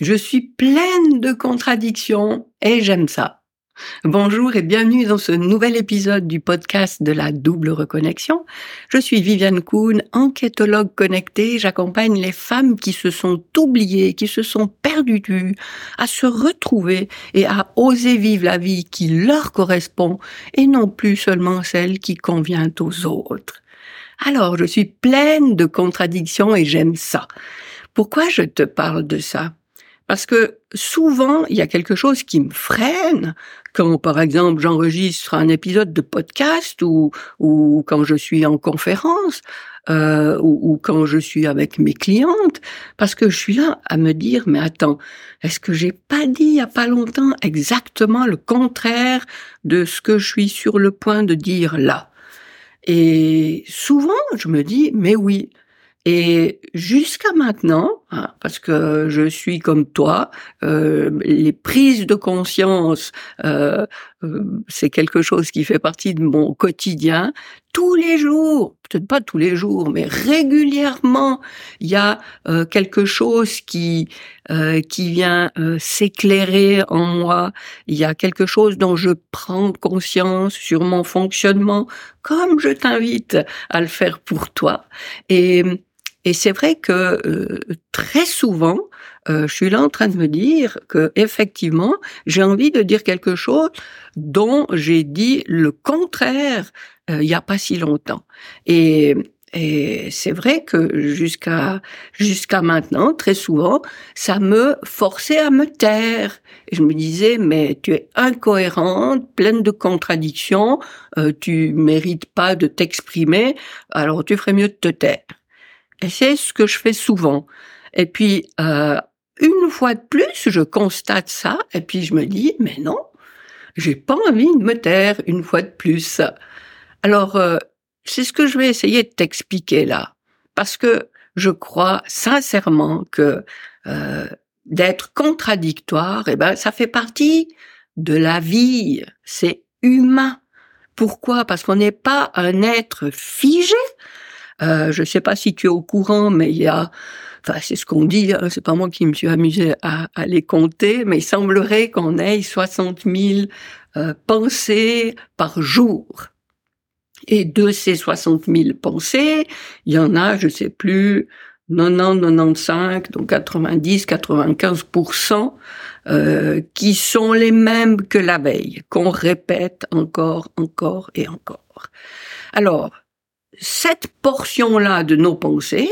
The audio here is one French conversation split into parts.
Je suis pleine de contradictions et j'aime ça. Bonjour et bienvenue dans ce nouvel épisode du podcast de la double reconnexion. Je suis Viviane Kuhn, enquêtologue connectée. J'accompagne les femmes qui se sont oubliées, qui se sont perdues, à se retrouver et à oser vivre la vie qui leur correspond et non plus seulement celle qui convient aux autres. Alors, je suis pleine de contradictions et j'aime ça. Pourquoi je te parle de ça? Parce que souvent, il y a quelque chose qui me freine quand, par exemple, j'enregistre un épisode de podcast ou, ou quand je suis en conférence euh, ou, ou, quand je suis avec mes clientes, parce que je suis là à me dire, mais attends, est-ce que j'ai pas dit il y a pas longtemps exactement le contraire de ce que je suis sur le point de dire là? Et souvent, je me dis, mais oui, et jusqu'à maintenant, hein, parce que je suis comme toi, euh, les prises de conscience, euh, euh, c'est quelque chose qui fait partie de mon quotidien. Tous les jours, peut-être pas tous les jours, mais régulièrement, il y a euh, quelque chose qui euh, qui vient s'éclairer en moi. Il y a quelque chose dont je prends conscience sur mon fonctionnement, comme je t'invite à le faire pour toi. Et et c'est vrai que euh, très souvent, euh, je suis là en train de me dire que effectivement, j'ai envie de dire quelque chose dont j'ai dit le contraire euh, il y a pas si longtemps. Et et c'est vrai que jusqu'à jusqu'à maintenant, très souvent, ça me forçait à me taire. Je me disais, mais tu es incohérente, pleine de contradictions, euh, tu mérites pas de t'exprimer, alors tu ferais mieux de te taire. Et c'est ce que je fais souvent. Et puis, euh, une fois de plus, je constate ça, et puis je me dis, mais non, j'ai pas envie de me taire une fois de plus. Alors, euh, c'est ce que je vais essayer de t'expliquer là. Parce que je crois sincèrement que euh, d'être contradictoire, eh ben, ça fait partie de la vie. C'est humain. Pourquoi? Parce qu'on n'est pas un être figé. Euh, je ne sais pas si tu es au courant, mais il y a, enfin c'est ce qu'on dit, hein, c'est pas moi qui me suis amusé à, à les compter, mais il semblerait qu'on ait 60 000 euh, pensées par jour. Et de ces 60 000 pensées, il y en a, je sais plus, 90, 95, donc 90, 95% euh, qui sont les mêmes que la veille, qu'on répète encore, encore et encore. Alors, cette portion-là de nos pensées,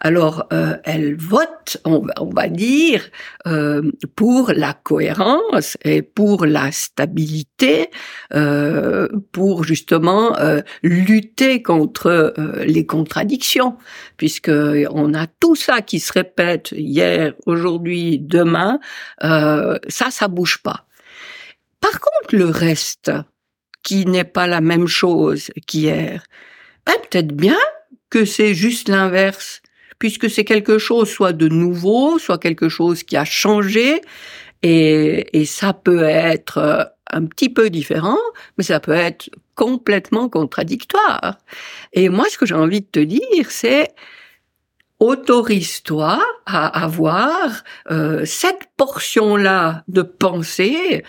alors euh, elle vote, on va, on va dire, euh, pour la cohérence et pour la stabilité, euh, pour justement euh, lutter contre euh, les contradictions, puisque on a tout ça qui se répète hier, aujourd'hui, demain, euh, ça, ça bouge pas. Par contre, le reste, qui n'est pas la même chose qu'hier, ben, peut-être bien que c'est juste l'inverse, puisque c'est quelque chose soit de nouveau, soit quelque chose qui a changé, et, et ça peut être euh, un petit peu différent, mais ça peut être complètement contradictoire. Et moi, ce que j'ai envie de te dire, c'est autorise-toi à avoir euh, cette portion-là de pensée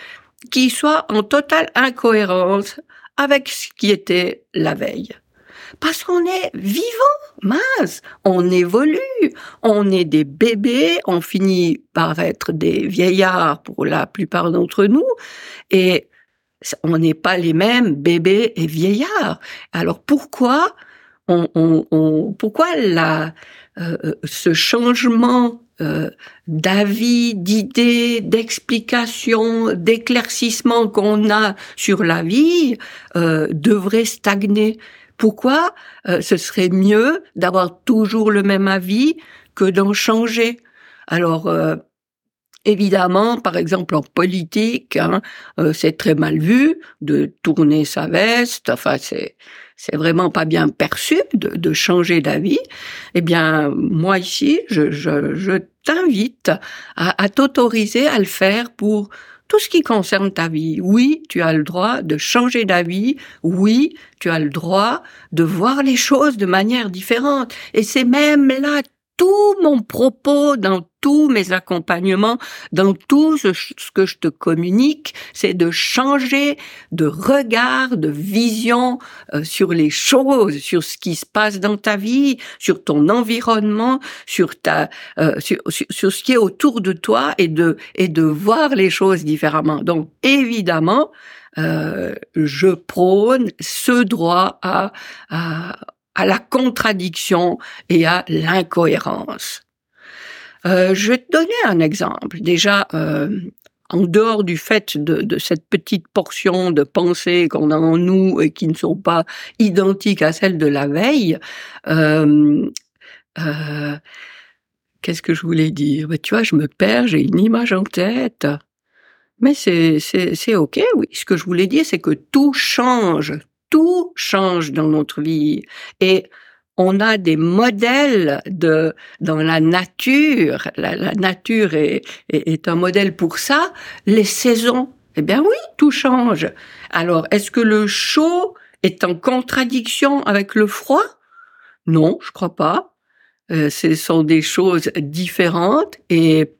qui soit en totale incohérence avec ce qui était la veille. Parce qu'on est vivant, mince, on évolue, on est des bébés, on finit par être des vieillards pour la plupart d'entre nous, et on n'est pas les mêmes bébés et vieillards. Alors pourquoi on, pourquoi la, euh, euh, ce changement euh, d'avis, d'idées, d'explications, d'éclaircissements qu'on a sur la vie devrait stagner? Pourquoi euh, ce serait mieux d'avoir toujours le même avis que d'en changer? Alors, euh, évidemment, par exemple en politique, hein, euh, c'est très mal vu de tourner sa veste. Enfin, c'est c'est vraiment pas bien perçu de, de changer d'avis. Eh bien, moi ici, je, je, je t'invite à, à t'autoriser à le faire pour tout ce qui concerne ta vie. Oui, tu as le droit de changer d'avis. Oui, tu as le droit de voir les choses de manière différente. Et c'est même là tout mon propos, dans tous mes accompagnements, dans tout ce, que je te communique, c'est de changer de regard, de vision euh, sur les choses, sur ce qui se passe dans ta vie, sur ton environnement, sur ta, euh, sur, sur, ce qui est autour de toi et de et de voir les choses différemment. Donc évidemment, euh, je prône ce droit à, à à la contradiction et à l'incohérence. Euh, je vais te donner un exemple. Déjà, euh, en dehors du fait de, cette petite portion de pensée qu'on a en nous et qui ne sont pas identiques à celles de la veille, euh, qu'est-ce que je voulais dire? Ben, Tu vois, je me perds, j'ai une image en tête. Mais c'est OK, oui. Ce que je voulais dire, c'est que tout change, tout change dans notre vie et on a des modèles de dans la nature. La, nature est, est, un modèle pour ça. Les saisons, eh bien oui, tout change. Alors, est-ce que le chaud est en contradiction avec le froid? Non, je crois pas. Euh, ce sont des choses différentes et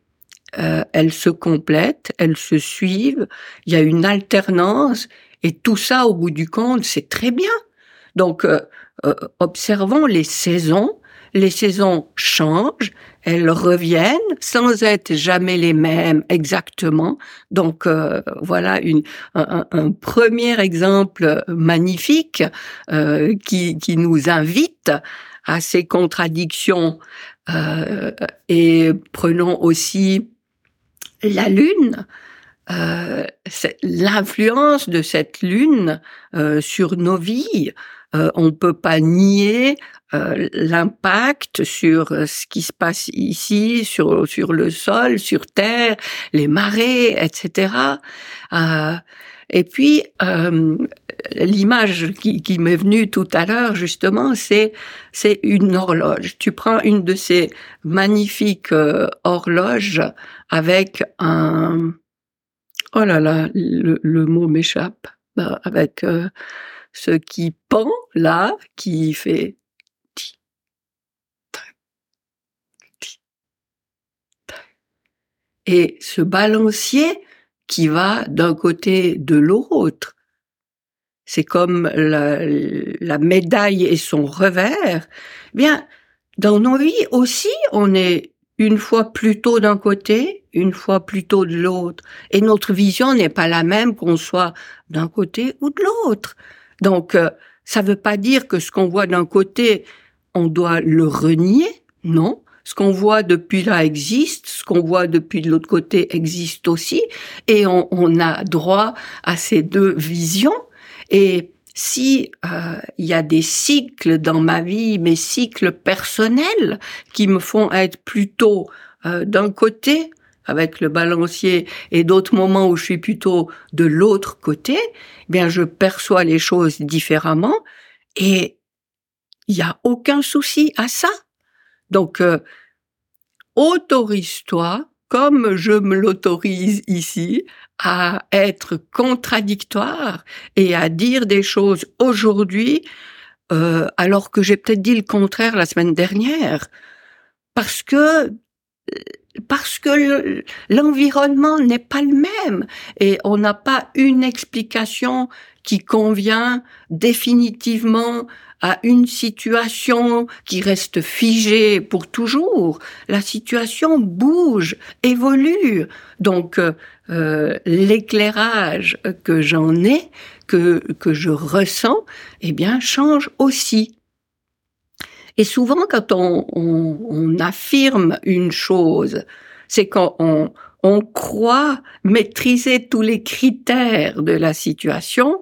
euh, elles se complètent, elles se suivent. Il y a une alternance et tout ça, au bout du compte, c'est très bien. Donc, euh, euh, observons les saisons. Les saisons changent, elles reviennent sans être jamais les mêmes exactement. Donc euh, voilà une, un, premier exemple magnifique qui, qui nous invite à ces contradictions. et prenons aussi la lune. Euh, l'influence de cette lune euh, sur nos vies. Euh, on ne peut pas nier euh, l'impact sur euh, ce qui se passe ici, sur sur le sol, sur terre, les marées, etc. et puis l'image qui, qui m'est venue tout à l'heure justement, c'est c'est une horloge. Tu prends une de ces magnifiques horloges avec un oh là là, le, mot m'échappe, bah, avec euh, ce qui pend là, qui fait et ce balancier qui va d'un côté de l'autre. C'est comme la, la, médaille et son revers. Bien, dans nos vies aussi, on est une fois plutôt d'un côté, une fois plutôt de l'autre. Et notre vision n'est pas la même qu'on soit d'un côté ou de l'autre. Donc, euh, ça ne veut pas dire que ce qu'on voit d'un côté, on doit le renier, non. Ce qu'on voit depuis là existe, ce qu'on voit depuis de l'autre côté existe aussi, et on, on a droit à ces deux visions. Et si euh, il y a des cycles dans ma vie, mes cycles personnels, qui me font être plutôt euh, d'un côté avec le balancier et d'autres moments où je suis plutôt de l'autre côté, eh bien je perçois les choses différemment et il n'y a aucun souci à ça. Donc euh, autorise-toi comme je me l'autorise ici, à être contradictoire et à dire des choses aujourd'hui euh, alors que j'ai peut-être dit le contraire la semaine dernière, parce que parce que l'environnement n'est pas le même et on n'a pas une explication qui convient définitivement à une situation qui reste figée pour toujours. La situation bouge, évolue. Donc euh, l'éclairage que j'en ai, que, je ressens, eh bien change aussi. Et souvent, quand on affirme une chose, c'est quand on, on croit maîtriser tous les critères de la situation,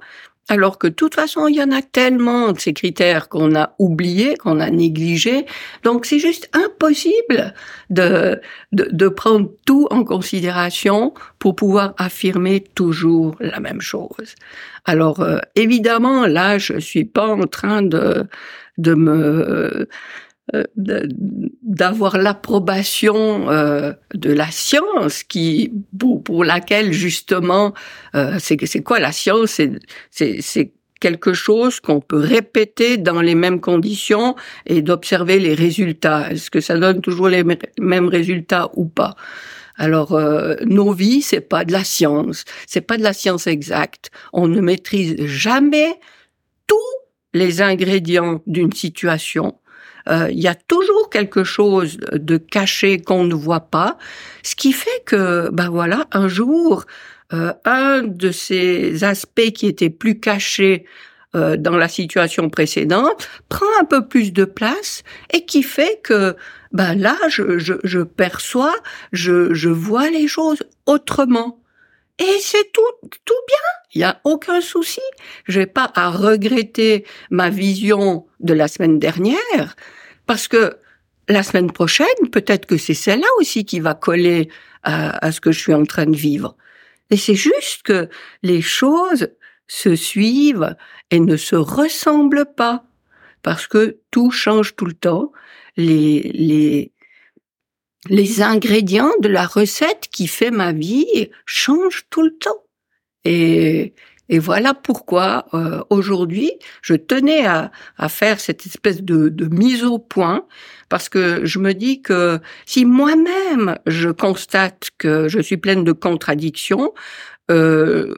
alors que de toute façon, il y en a tellement de ces critères qu'on a oubliés, qu'on a négligés. Donc, c'est juste impossible de, de, de, prendre tout en considération pour pouvoir affirmer toujours la même chose. Alors, euh, évidemment, là, je suis pas en train de, de me d'avoir l'approbation euh, de la science qui pour, laquelle justement euh, c'est quoi la science? C'est c'est quelque chose qu'on peut répéter dans les mêmes conditions et d'observer les résultats. Est-ce que ça donne toujours les mêmes résultats ou pas? Alors, euh, nos vies, c'est pas de la science, c'est pas de la science exacte. On ne maîtrise jamais tous les ingrédients d'une situation. Euh, il y a toujours quelque chose de caché qu'on ne voit pas, ce qui fait que, ben voilà, un jour, euh, un de ces aspects qui était plus cachés euh, dans la situation précédente prend un peu plus de place et qui fait que ben là je, je, je perçois, je, je vois les choses autrement. Et c'est tout, tout bien. Il n'y a aucun souci. Je n'ai pas à regretter ma vision de la semaine dernière parce que la semaine prochaine, peut-être que c'est celle-là aussi qui va coller à, à, ce que je suis en train de vivre. Et c'est juste que les choses se suivent et ne se ressemblent pas parce que tout change tout le temps. Les, les, les ingrédients de la recette qui fait ma vie changent tout le temps. Et, voilà pourquoi euh, aujourd'hui je tenais à, à, faire cette espèce de, de, mise au point parce que je me dis que si moi-même je constate que je suis pleine de contradictions, euh,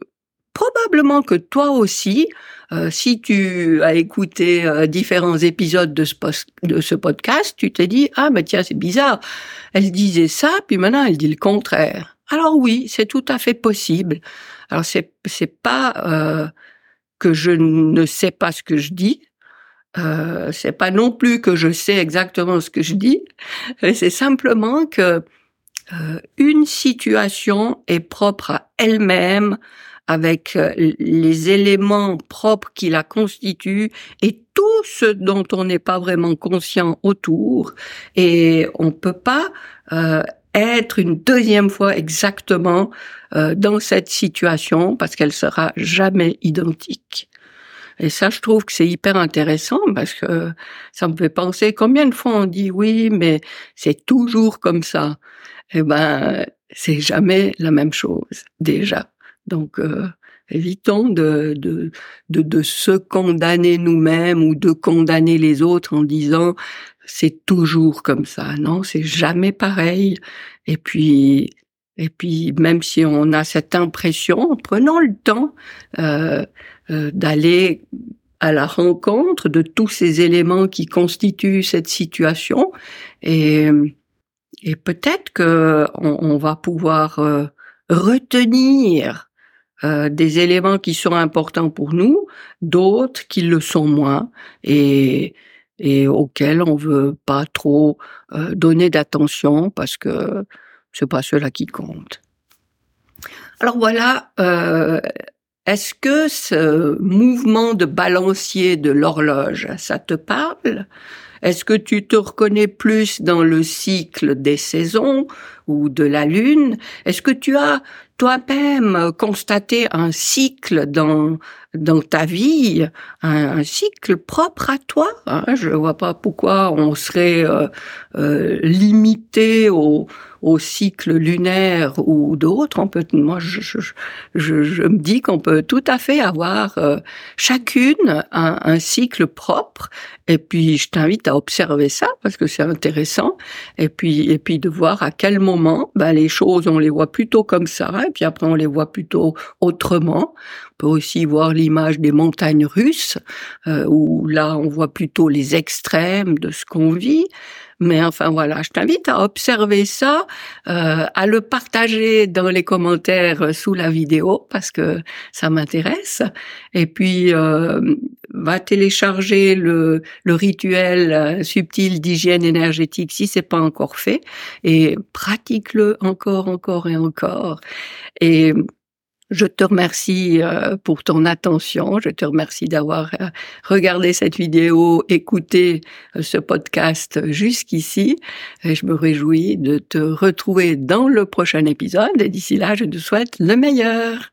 probablement que toi aussi, euh, si tu as écouté euh, différents épisodes de ce, podcast, tu t'es dit ah mais tiens c'est bizarre, elle disait ça puis maintenant elle dit le contraire. Alors oui, c'est tout à fait possible. Alors c'est c'est pas euh, que je ne sais pas ce que je dis. Euh, c'est pas non plus que je sais exactement ce que je dis. C'est simplement que une situation est propre à elle-même avec euh, les éléments propres qui la constituent et tout ce dont on n'est pas vraiment conscient autour et on peut pas euh, être une deuxième fois exactement euh, dans cette situation parce qu'elle sera jamais identique. Et ça, je trouve que c'est hyper intéressant parce que ça me fait penser combien de fois on dit oui, mais c'est toujours comme ça. Eh ben, c'est jamais la même chose déjà. Donc, euh, évitons de, de, de, de se condamner nous-mêmes ou de condamner les autres en disant c'est toujours comme ça. Non, c'est jamais pareil. Et puis, et puis, même si on a cette impression, prenons le temps euh, euh, d'aller à la rencontre de tous ces éléments qui constituent cette situation, et, et peut-être que on, on, va pouvoir euh, retenir euh, des éléments qui sont importants pour nous, d'autres qui le sont moins et, auxquels on veut pas trop euh, donner d'attention parce que c'est pas cela qui compte. Alors voilà, euh, est-ce que ce mouvement de balancier de l'horloge, ça te parle? Est-ce que tu te reconnais plus dans le cycle des saisons ou de la lune? Est-ce que tu as toi-même constaté un cycle dans dans ta vie, un, cycle propre à toi? Hein. Je vois pas pourquoi on serait euh, euh, limité au, au cycle lunaire ou d'autres. On peut, moi, je, je, je, je me dis qu'on peut tout à fait avoir euh, chacune un, un, cycle propre. Et puis, je t'invite à observer ça parce que c'est intéressant. Et puis, et puis de voir à quel moment, ben, les choses, on les voit plutôt comme ça et puis après on les voit plutôt autrement. On peut aussi voir l'image des montagnes russes, euh, où là on voit plutôt les extrêmes de ce qu'on vit. Mais enfin voilà, je t'invite à observer ça, euh, à le partager dans les commentaires sous la vidéo parce que ça m'intéresse. Et puis euh, va télécharger le, le rituel euh, subtil d'hygiène énergétique si c'est pas encore fait et pratique-le encore, encore et encore. Et je te remercie euh, pour ton attention. Je te remercie d'avoir euh, regardé cette vidéo, écouté ce podcast jusqu'ici. Et je me réjouis de te retrouver dans le prochain épisode. Et d'ici là, je te souhaite le meilleur.